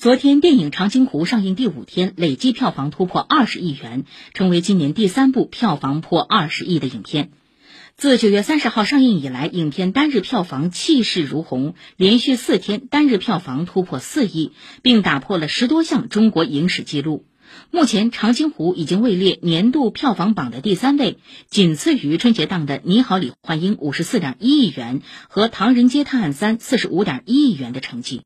昨天电影长津湖上映第五天累计票房突破二十亿元成为今年第三部票房破二十亿的影片。自九月三十号上映以来影片单日票房气势如虹连续四天单日票房突破四亿并打破了十多项中国影史纪录。目前长津湖已经位列年度票房榜的第三位仅次于春节档的你好李焕英五十四点一亿元和唐人街探案三四十五点一亿元的成绩。